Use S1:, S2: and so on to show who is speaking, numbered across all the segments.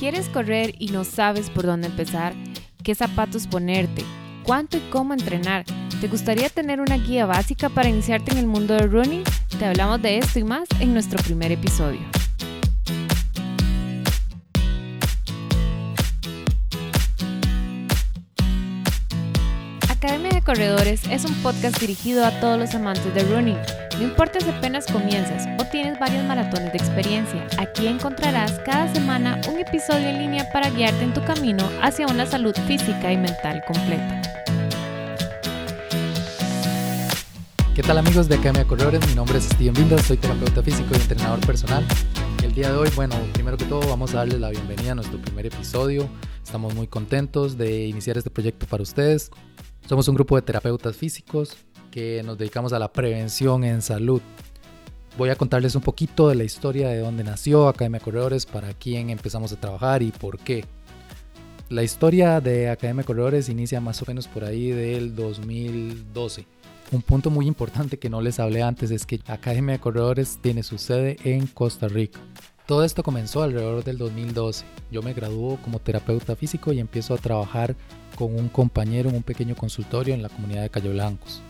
S1: ¿Quieres correr y no sabes por dónde empezar? ¿Qué zapatos ponerte? ¿Cuánto y cómo entrenar? ¿Te gustaría tener una guía básica para iniciarte en el mundo del running? Te hablamos de esto y más en nuestro primer episodio. De Corredores es un podcast dirigido a todos los amantes del running. No importa si apenas comienzas o tienes varios maratones de experiencia, aquí encontrarás cada semana un episodio en línea para guiarte en tu camino hacia una salud física y mental completa.
S2: ¿Qué tal amigos de Academia de Corredores? Mi nombre es Steven Vindas, soy terapeuta físico y entrenador personal. El día de hoy, bueno, primero que todo vamos a darles la bienvenida a nuestro primer episodio. Estamos muy contentos de iniciar este proyecto para ustedes. Somos un grupo de terapeutas físicos que nos dedicamos a la prevención en salud. Voy a contarles un poquito de la historia de dónde nació Academia Corredores, para quién empezamos a trabajar y por qué. La historia de Academia Corredores inicia más o menos por ahí del 2012. Un punto muy importante que no les hablé antes es que Academia de Corredores tiene su sede en Costa Rica. Todo esto comenzó alrededor del 2012. Yo me graduó como terapeuta físico y empiezo a trabajar con un compañero en un pequeño consultorio en la comunidad de Cayo Blancos.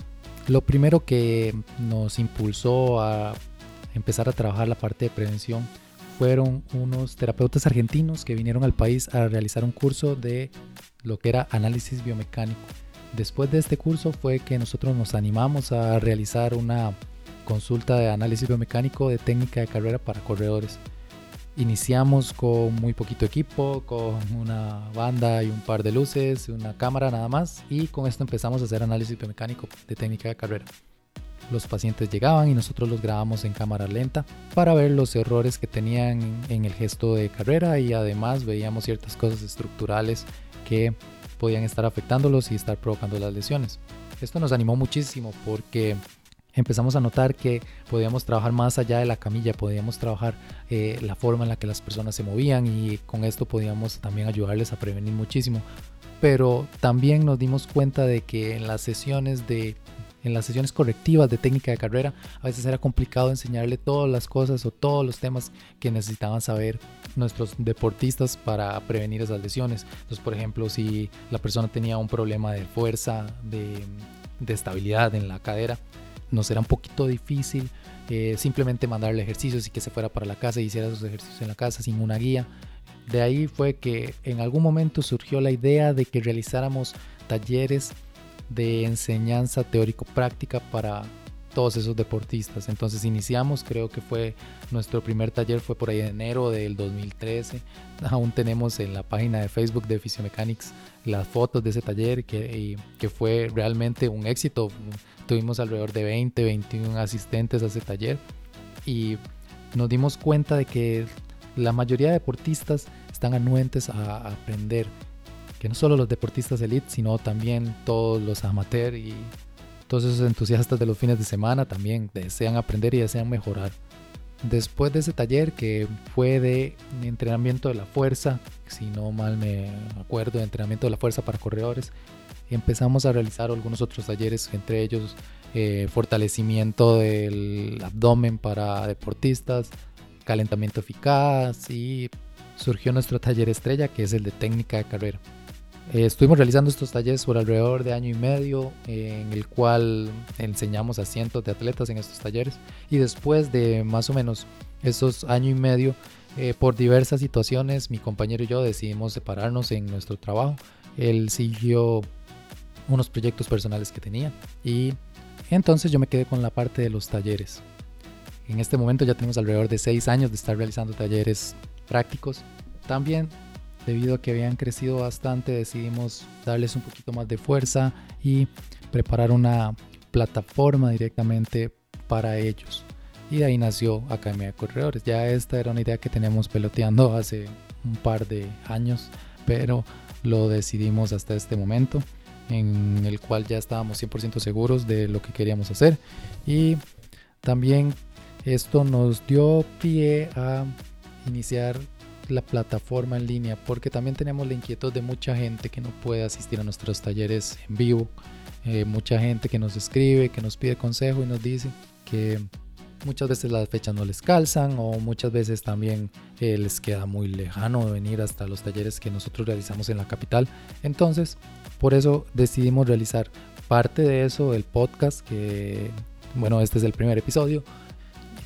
S2: Lo primero que nos impulsó a empezar a trabajar la parte de prevención fueron unos terapeutas argentinos que vinieron al país a realizar un curso de lo que era análisis biomecánico. Después de este curso fue que nosotros nos animamos a realizar una consulta de análisis biomecánico de técnica de carrera para corredores. Iniciamos con muy poquito equipo, con una banda y un par de luces, una cámara nada más y con esto empezamos a hacer análisis biomecánico de técnica de carrera. Los pacientes llegaban y nosotros los grabamos en cámara lenta para ver los errores que tenían en el gesto de carrera y además veíamos ciertas cosas estructurales que podían estar afectándolos y estar provocando las lesiones. Esto nos animó muchísimo porque empezamos a notar que podíamos trabajar más allá de la camilla, podíamos trabajar eh, la forma en la que las personas se movían y con esto podíamos también ayudarles a prevenir muchísimo. Pero también nos dimos cuenta de que en las sesiones de en las sesiones correctivas de técnica de carrera a veces era complicado enseñarle todas las cosas o todos los temas que necesitaban saber nuestros deportistas para prevenir esas lesiones. Entonces, por ejemplo, si la persona tenía un problema de fuerza, de, de estabilidad en la cadera, nos era un poquito difícil eh, simplemente mandarle ejercicios y que se fuera para la casa y hiciera esos ejercicios en la casa sin una guía. De ahí fue que en algún momento surgió la idea de que realizáramos talleres de enseñanza teórico-práctica para todos esos deportistas. Entonces iniciamos, creo que fue nuestro primer taller fue por ahí en enero del 2013. Aún tenemos en la página de Facebook de Physiomechanics las fotos de ese taller que, que fue realmente un éxito. Tuvimos alrededor de 20, 21 asistentes a ese taller y nos dimos cuenta de que la mayoría de deportistas están anuentes a, aprender. Que no solo los deportistas elite, sino también todos los amateurs y todos esos entusiastas de los fines de semana también desean aprender y desean mejorar. Después de ese taller que fue de entrenamiento de la fuerza, si no mal me acuerdo, de entrenamiento de la fuerza para corredores, empezamos a realizar algunos otros talleres, entre ellos eh, fortalecimiento del abdomen para deportistas, calentamiento eficaz y surgió nuestro taller estrella que es el de técnica de carrera. Eh, estuvimos realizando estos talleres por alrededor de año y medio en el cual enseñamos a cientos de atletas en estos talleres y después de más o menos esos año y medio eh, por diversas situaciones mi compañero y yo decidimos separarnos en nuestro trabajo. Él siguió unos proyectos personales que tenía y entonces yo me quedé con la parte de los talleres. En este momento ya tenemos alrededor de seis años de estar realizando talleres prácticos. También debido a que habían crecido bastante decidimos darles un poquito más de fuerza y preparar una plataforma directamente para ellos. Y de ahí nació Academia de Corredores. Ya esta era una idea que teníamos peloteando hace un par de años, pero lo decidimos hasta este momento en el cual ya estábamos 100% seguros de lo que queríamos hacer y también esto nos dio pie a iniciar la plataforma en línea porque también tenemos la inquietud de mucha gente que no puede asistir a nuestros talleres en vivo, eh, mucha gente que nos escribe, que nos pide consejo y nos dice que muchas veces las fechas no les calzan o muchas veces también eh, les queda muy lejano venir hasta los talleres que nosotros realizamos en la capital. Entonces, por eso decidimos realizar parte de eso, el podcast, que bueno, este es el primer episodio,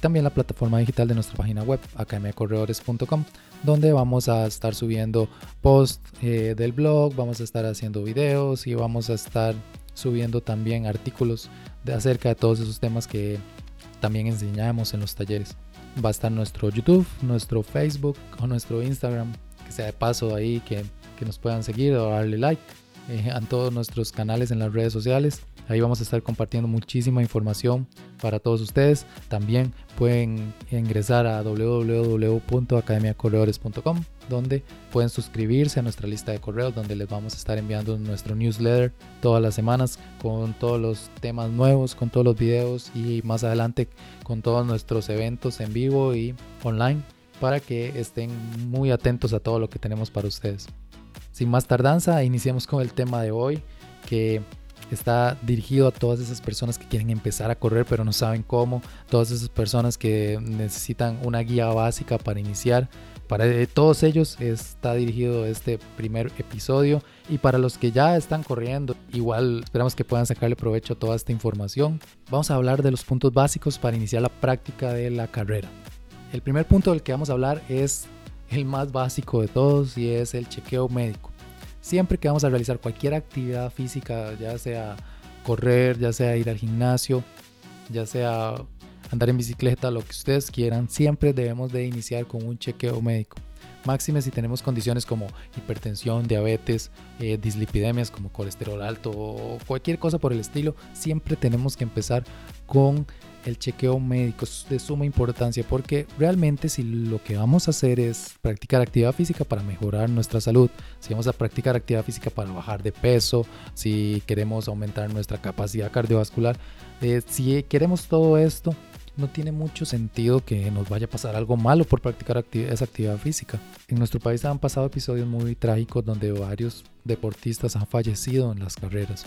S2: también la plataforma digital de nuestra página web, academiacorredores.com, donde vamos a estar subiendo posts eh, del blog, vamos a estar haciendo videos y vamos a estar subiendo también artículos de acerca de todos esos temas que también enseñamos en los talleres. Va a estar nuestro YouTube, nuestro Facebook o nuestro Instagram, que sea de paso ahí, que, que nos puedan seguir o darle like eh, a todos nuestros canales en las redes sociales. Ahí vamos a estar compartiendo muchísima información para todos ustedes. También pueden ingresar a www.academiacorredores.com donde pueden suscribirse a nuestra lista de correos donde les vamos a estar enviando nuestro newsletter todas las semanas con todos los temas nuevos, con todos los videos y más adelante con todos nuestros eventos en vivo y online para que estén muy atentos a todo lo que tenemos para ustedes. Sin más tardanza, iniciamos con el tema de hoy que está dirigido a todas esas personas que quieren empezar a correr pero no saben cómo, todas esas personas que necesitan una guía básica para iniciar. Para eh, todos ellos está dirigido este primer episodio y para los que ya están corriendo, igual esperamos que puedan sacarle provecho a toda esta información. Vamos a hablar de los puntos básicos para iniciar la práctica de la carrera. El primer punto del que vamos a hablar es el más básico de todos y es el chequeo médico. Siempre que vamos a realizar cualquier actividad física, ya sea correr, ya sea ir al gimnasio, ya sea andar en bicicleta, lo que ustedes quieran, siempre debemos de iniciar con un chequeo médico. Máxime si tenemos condiciones como hipertensión, diabetes, eh, dislipidemias como colesterol alto o cualquier cosa por el estilo, siempre tenemos que empezar con el chequeo médico es de suma importancia porque realmente si lo que vamos a hacer es practicar actividad física para mejorar nuestra salud, si vamos a practicar actividad física para bajar de peso, si queremos aumentar nuestra capacidad cardiovascular, eh, si queremos todo esto, no tiene mucho sentido que nos vaya a pasar algo malo por practicar esa actividad física. En nuestro país han pasado episodios muy trágicos donde varios deportistas han fallecido en las carreras.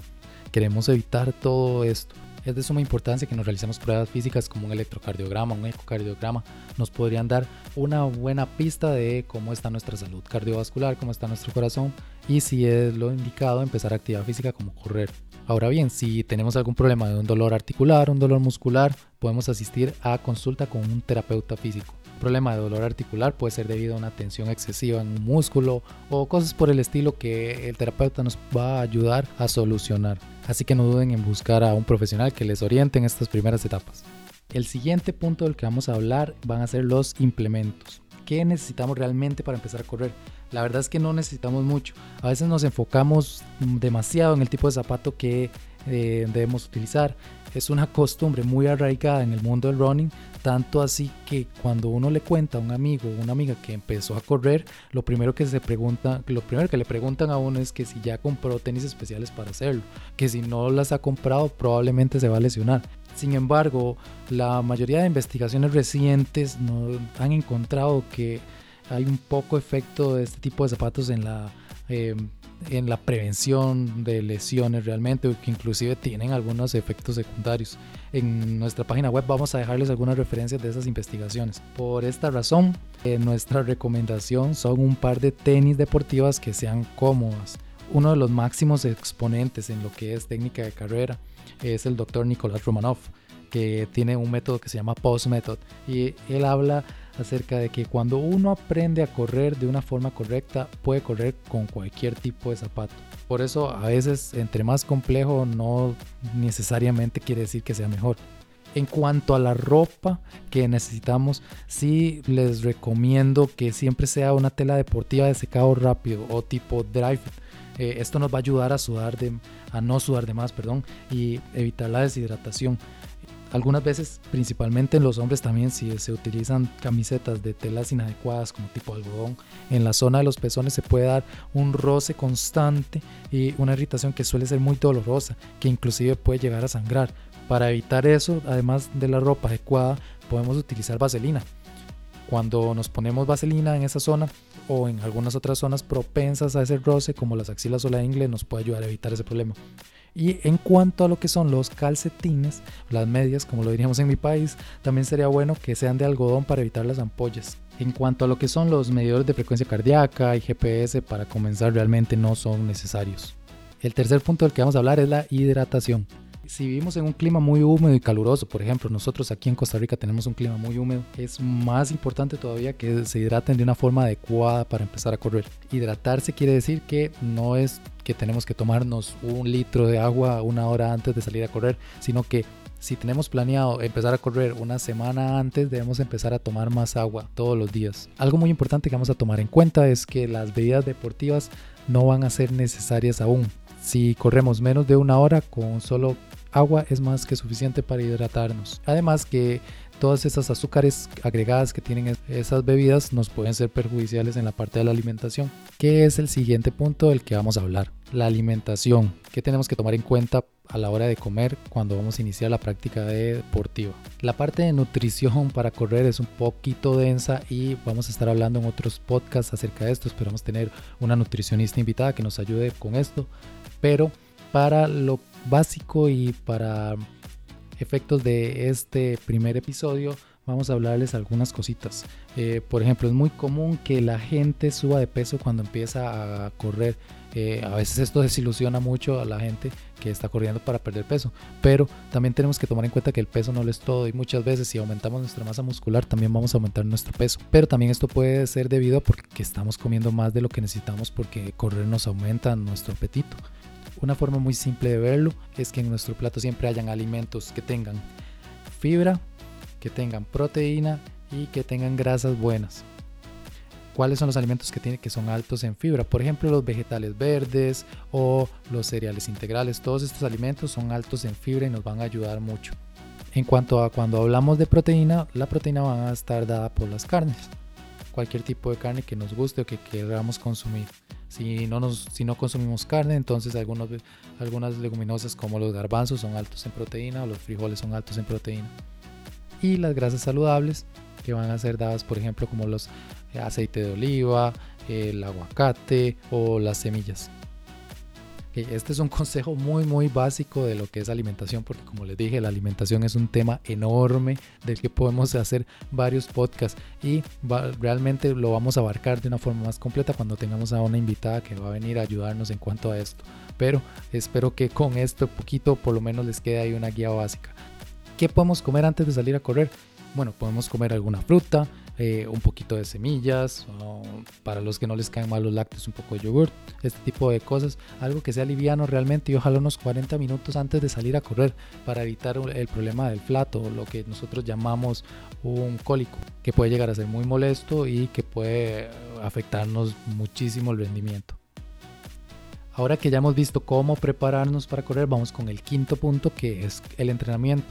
S2: Queremos evitar todo esto. Es de suma importancia que nos realicemos pruebas físicas como un electrocardiograma, un ecocardiograma. Nos podrían dar una buena pista de cómo está nuestra salud cardiovascular, cómo está nuestro corazón y si es lo indicado empezar actividad física como correr. Ahora bien, si tenemos algún problema de un dolor articular, un dolor muscular, podemos asistir a consulta con un terapeuta físico problema de dolor articular puede ser debido a una tensión excesiva en un músculo o cosas por el estilo que el terapeuta nos va a ayudar a solucionar. Así que no duden en buscar a un profesional que les oriente en estas primeras etapas. El siguiente punto del que vamos a hablar van a ser los implementos. ¿Qué necesitamos realmente para empezar a correr? La verdad es que no necesitamos mucho. A veces nos enfocamos demasiado en el tipo de zapato que eh, debemos utilizar. Es una costumbre muy arraigada en el mundo del running, tanto así que cuando uno le cuenta a un amigo o una amiga que empezó a correr, lo primero que se pregunta, lo primero que le preguntan a uno es que si ya compró tenis especiales para hacerlo, que si no las ha comprado probablemente se va a lesionar. Sin embargo, la mayoría de investigaciones recientes no, han encontrado que hay un poco efecto de este tipo de zapatos en la eh, en la prevención de lesiones realmente, que inclusive tienen algunos efectos secundarios. En nuestra página web vamos a dejarles algunas referencias de esas investigaciones. Por esta razón, eh, nuestra recomendación son un par de tenis deportivas que sean cómodas. Uno de los máximos exponentes en lo que es técnica de carrera es el doctor Nicolás Romanov, que tiene un método que se llama Post Method y él habla acerca de que cuando uno aprende a correr de una forma correcta, puede correr con cualquier tipo de zapato. Por eso a veces entre más complejo no necesariamente quiere decir que sea mejor. En cuanto a la ropa que necesitamos, sí les recomiendo que siempre sea una tela deportiva de secado rápido o tipo dry eh, esto nos va a ayudar a sudar de, a no sudar de más, perdón, y evitar la deshidratación. Algunas veces, principalmente en los hombres también, si se utilizan camisetas de telas inadecuadas como tipo algodón, en la zona de los pezones se puede dar un roce constante y una irritación que suele ser muy dolorosa, que inclusive puede llegar a sangrar. Para evitar eso, además de la ropa adecuada, podemos utilizar vaselina. Cuando nos ponemos vaselina en esa zona o en algunas otras zonas propensas a ese roce, como las axilas o la ingle, nos puede ayudar a evitar ese problema. Y en cuanto a lo que son los calcetines, las medias, como lo diríamos en mi país, también sería bueno que sean de algodón para evitar las ampollas. En cuanto a lo que son los medidores de frecuencia cardíaca y GPS, para comenzar realmente no son necesarios. El tercer punto del que vamos a hablar es la hidratación si vivimos en un clima muy húmedo y caluroso, por ejemplo, nosotros aquí en Costa Rica tenemos un clima muy húmedo, es más importante todavía que se hidraten de una forma adecuada para empezar a correr. Hidratarse quiere decir que no es que tenemos que tomarnos un litro de agua una hora antes de salir a correr, sino que si tenemos planeado empezar a correr una semana antes, debemos empezar a tomar más agua todos los días. Algo muy importante que vamos a tomar en cuenta es que las bebidas deportivas no van a ser necesarias aún. Si corremos menos de una hora con solo agua es más que suficiente para hidratarnos. Además que todas esas azúcares agregadas que tienen esas bebidas nos pueden ser perjudiciales en la parte de la alimentación, que es el siguiente punto del que vamos a hablar. La alimentación, que tenemos que tomar en cuenta a la hora de comer cuando vamos a iniciar la práctica deportiva. La parte de nutrición para correr es un poquito densa y vamos a estar hablando en otros podcasts acerca de esto. Esperamos tener una nutricionista invitada que nos ayude con esto, pero para lo básico y para efectos de este primer episodio vamos a hablarles algunas cositas. Eh, por ejemplo, es muy común que la gente suba de peso cuando empieza a correr. Eh, a veces esto desilusiona mucho a la gente que está corriendo para perder peso, pero también tenemos que tomar en cuenta que el peso no es todo y muchas veces si aumentamos nuestra masa muscular también vamos a aumentar nuestro peso. Pero también esto puede ser debido a porque estamos comiendo más de lo que necesitamos porque correr nos aumenta nuestro apetito. Una forma muy simple de verlo es que en nuestro plato siempre hayan alimentos que tengan fibra, que tengan proteína y que tengan grasas buenas. ¿Cuáles son los alimentos que, tienen, que son altos en fibra? Por ejemplo, los vegetales verdes o los cereales integrales. Todos estos alimentos son altos en fibra y nos van a ayudar mucho. En cuanto a cuando hablamos de proteína, la proteína va a estar dada por las carnes. Cualquier tipo de carne que nos guste o que queramos consumir. Si no, nos, si no consumimos carne, entonces algunos, algunas leguminosas como los garbanzos son altos en proteína o los frijoles son altos en proteína. Y las grasas saludables que van a ser dadas, por ejemplo, como los eh, aceite de oliva, el aguacate o las semillas. Este es un consejo muy muy básico de lo que es alimentación porque como les dije la alimentación es un tema enorme del que podemos hacer varios podcasts y realmente lo vamos a abarcar de una forma más completa cuando tengamos a una invitada que va a venir a ayudarnos en cuanto a esto. Pero espero que con esto poquito por lo menos les quede ahí una guía básica. ¿Qué podemos comer antes de salir a correr? Bueno, podemos comer alguna fruta, eh, un poquito de semillas, para los que no les caen mal los lácteos, un poco de yogur, este tipo de cosas, algo que sea liviano realmente y ojalá unos 40 minutos antes de salir a correr para evitar el problema del flato, lo que nosotros llamamos un cólico, que puede llegar a ser muy molesto y que puede afectarnos muchísimo el rendimiento. Ahora que ya hemos visto cómo prepararnos para correr, vamos con el quinto punto que es el entrenamiento.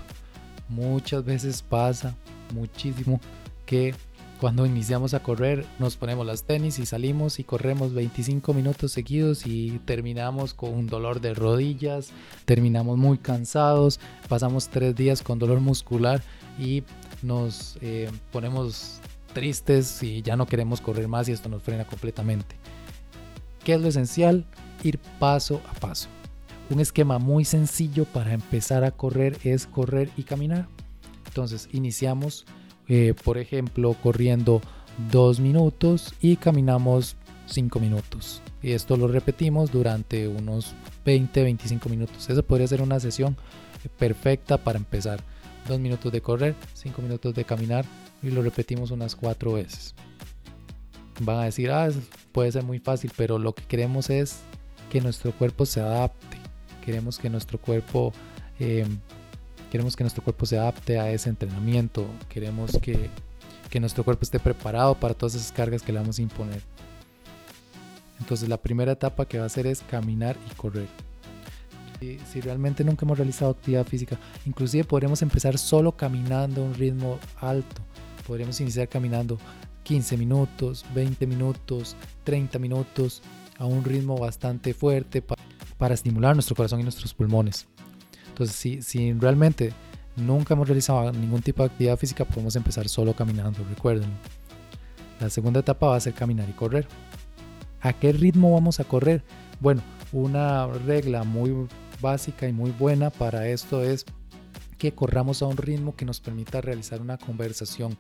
S2: Muchas veces pasa muchísimo que cuando iniciamos a correr nos ponemos las tenis y salimos y corremos 25 minutos seguidos y terminamos con un dolor de rodillas, terminamos muy cansados, pasamos tres días con dolor muscular y nos eh, ponemos tristes y ya no queremos correr más y esto nos frena completamente. ¿Qué es lo esencial? Ir paso a paso. Un esquema muy sencillo para empezar a correr es correr y caminar. Entonces iniciamos eh, por ejemplo, corriendo 2 minutos y caminamos 5 minutos. Y esto lo repetimos durante unos 20-25 minutos. Esa podría ser una sesión perfecta para empezar. 2 minutos de correr, 5 minutos de caminar y lo repetimos unas 4 veces. Van a decir, ah, puede ser muy fácil, pero lo que queremos es que nuestro cuerpo se adapte. Queremos que nuestro cuerpo eh, Queremos que nuestro cuerpo se adapte a ese entrenamiento. Queremos que, nuestro cuerpo esté preparado para todas esas cargas que le vamos a imponer. Entonces la primera etapa que va a hacer es caminar y correr. Si, si, realmente nunca hemos realizado actividad física, inclusive podremos empezar solo caminando a un ritmo alto. Podríamos iniciar caminando 15 minutos, 20 minutos, 30 minutos a un ritmo bastante fuerte para estimular nuestro corazón y nuestros pulmones. Entonces, si, realmente nunca hemos realizado ningún tipo de actividad física, podemos empezar solo caminando, recuerden. La segunda etapa va a ser caminar y correr. ¿A qué ritmo vamos a correr? Bueno, una regla muy básica y muy buena para esto es que corramos a un ritmo que nos permita realizar una conversación.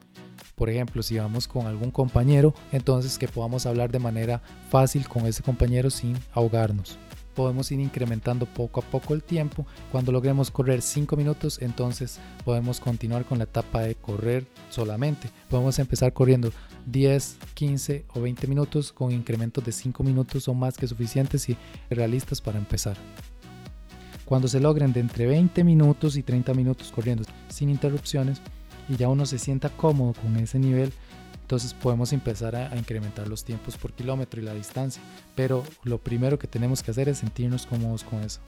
S2: Por ejemplo, si vamos con algún compañero, entonces que podamos hablar de manera fácil con ese compañero sin ahogarnos. Podemos ir incrementando poco a poco el tiempo. Cuando logremos correr 5 minutos, entonces podemos continuar con la etapa de correr solamente. Podemos empezar corriendo 10, 15 o 20 minutos con incrementos de 5 minutos son más que suficientes y realistas para empezar. Cuando se logren de entre 20 minutos y 30 minutos corriendo sin interrupciones y ya uno se sienta cómodo con ese nivel, entonces podemos empezar a, incrementar los tiempos por kilómetro y la distancia. Pero lo primero que tenemos que hacer es sentirnos cómodos con eso.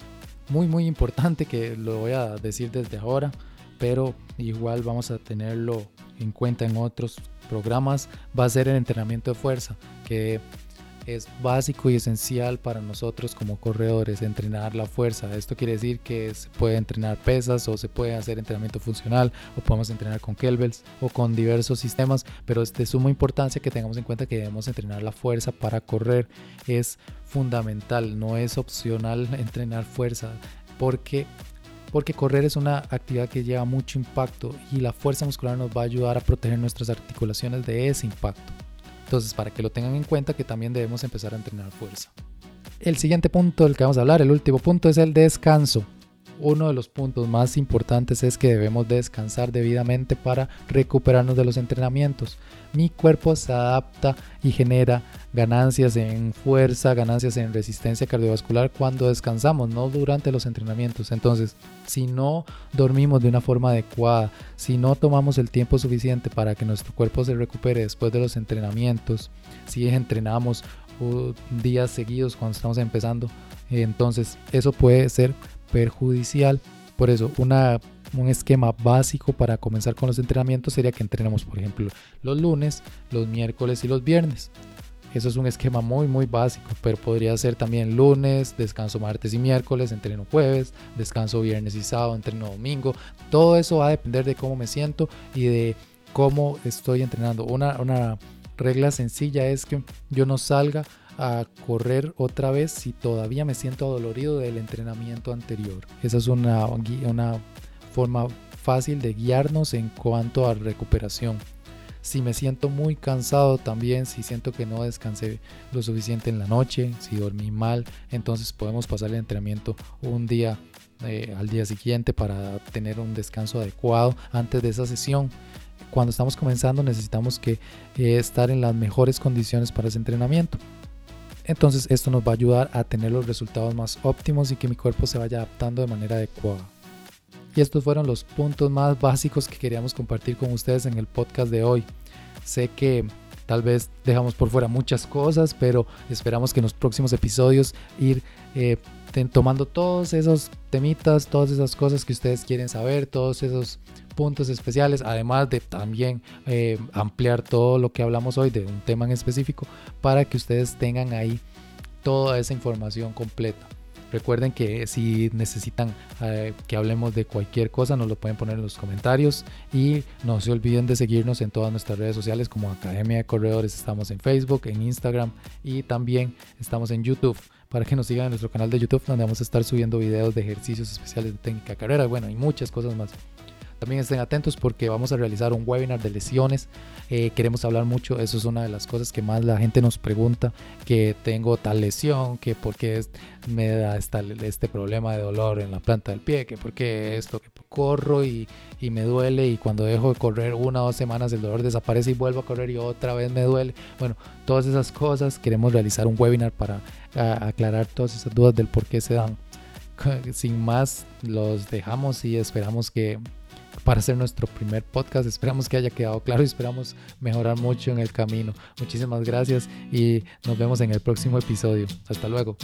S2: Muy, muy importante que lo voy a decir desde ahora, pero igual vamos a tenerlo en cuenta en otros programas, va a ser el entrenamiento de fuerza, que es básico y esencial para nosotros como corredores entrenar la fuerza. Esto quiere decir que se puede entrenar pesas o se puede hacer entrenamiento funcional o podemos entrenar con kettlebells o con diversos sistemas, pero es de suma importancia que tengamos en cuenta que debemos entrenar la fuerza para correr. Es fundamental, no es opcional entrenar fuerza porque porque correr es una actividad que lleva mucho impacto y la fuerza muscular nos va a ayudar a proteger nuestras articulaciones de ese impacto. Entonces, para que lo tengan en cuenta que también debemos empezar a entrenar fuerza. El siguiente punto del que vamos a hablar, el último punto, es el descanso. Uno de los puntos más importantes es que debemos descansar debidamente para recuperarnos de los entrenamientos. Mi cuerpo se adapta y genera ganancias en fuerza, ganancias en resistencia cardiovascular cuando descansamos, no durante los entrenamientos. Entonces, si no dormimos de una forma adecuada, si no tomamos el tiempo suficiente para que nuestro cuerpo se recupere después de los entrenamientos, si entrenamos uh, días seguidos cuando estamos empezando, entonces eso puede ser perjudicial. Por eso, un esquema básico para comenzar con los entrenamientos sería que entrenemos, por ejemplo, los lunes, los miércoles y los viernes. Eso es un esquema muy muy básico, pero podría ser también lunes, descanso martes y miércoles, entreno jueves, descanso viernes y sábado, entreno domingo. Todo eso va a depender de cómo me siento y de cómo estoy entrenando. Una, una regla sencilla es que yo no salga a correr otra vez si todavía me siento adolorido del entrenamiento anterior. Esa es una, una forma fácil de guiarnos en cuanto a recuperación. Si me siento muy cansado también, si siento que no descansé lo suficiente en la noche, si dormí mal, entonces podemos pasar el entrenamiento un día eh, al día siguiente para tener un descanso adecuado antes de esa sesión. Cuando estamos comenzando necesitamos que eh, estar en las mejores condiciones para ese entrenamiento. Entonces esto nos va a ayudar a tener los resultados más óptimos y que mi cuerpo se vaya adaptando de manera adecuada. Y estos fueron los puntos más básicos que queríamos compartir con ustedes en el podcast de hoy. Sé que tal vez dejamos por fuera muchas cosas, pero esperamos que en los próximos episodios ir eh, tomando todos esos temitas, todas esas cosas que ustedes quieren saber, todos esos puntos especiales, además de también eh, ampliar todo lo que hablamos hoy de un tema en específico para que ustedes tengan ahí toda esa información completa. Recuerden que si necesitan eh, que hablemos de cualquier cosa, nos lo pueden poner en los comentarios. Y no se olviden de seguirnos en todas nuestras redes sociales como Academia de Corredores. Estamos en Facebook, en Instagram y también estamos en YouTube. Para que nos sigan en nuestro canal de YouTube, donde vamos a estar subiendo videos de ejercicios especiales de técnica carrera. Bueno, y muchas cosas más. También estén atentos porque vamos a realizar un webinar de lesiones. Eh, queremos hablar mucho, eso es una de las cosas que más la gente nos pregunta, que tengo tal lesión, que por qué me da este problema de dolor en la planta del pie, que por qué esto, que corro y, me duele y cuando dejo de correr una o dos semanas el dolor desaparece y vuelvo a correr y otra vez me duele. Bueno, todas esas cosas queremos realizar un webinar para aclarar todas esas dudas del por qué se dan. Sin más, los dejamos y esperamos que para hacer nuestro primer podcast. Esperamos que haya quedado claro y esperamos mejorar mucho en el camino. Muchísimas gracias y nos vemos en el próximo episodio. Hasta luego.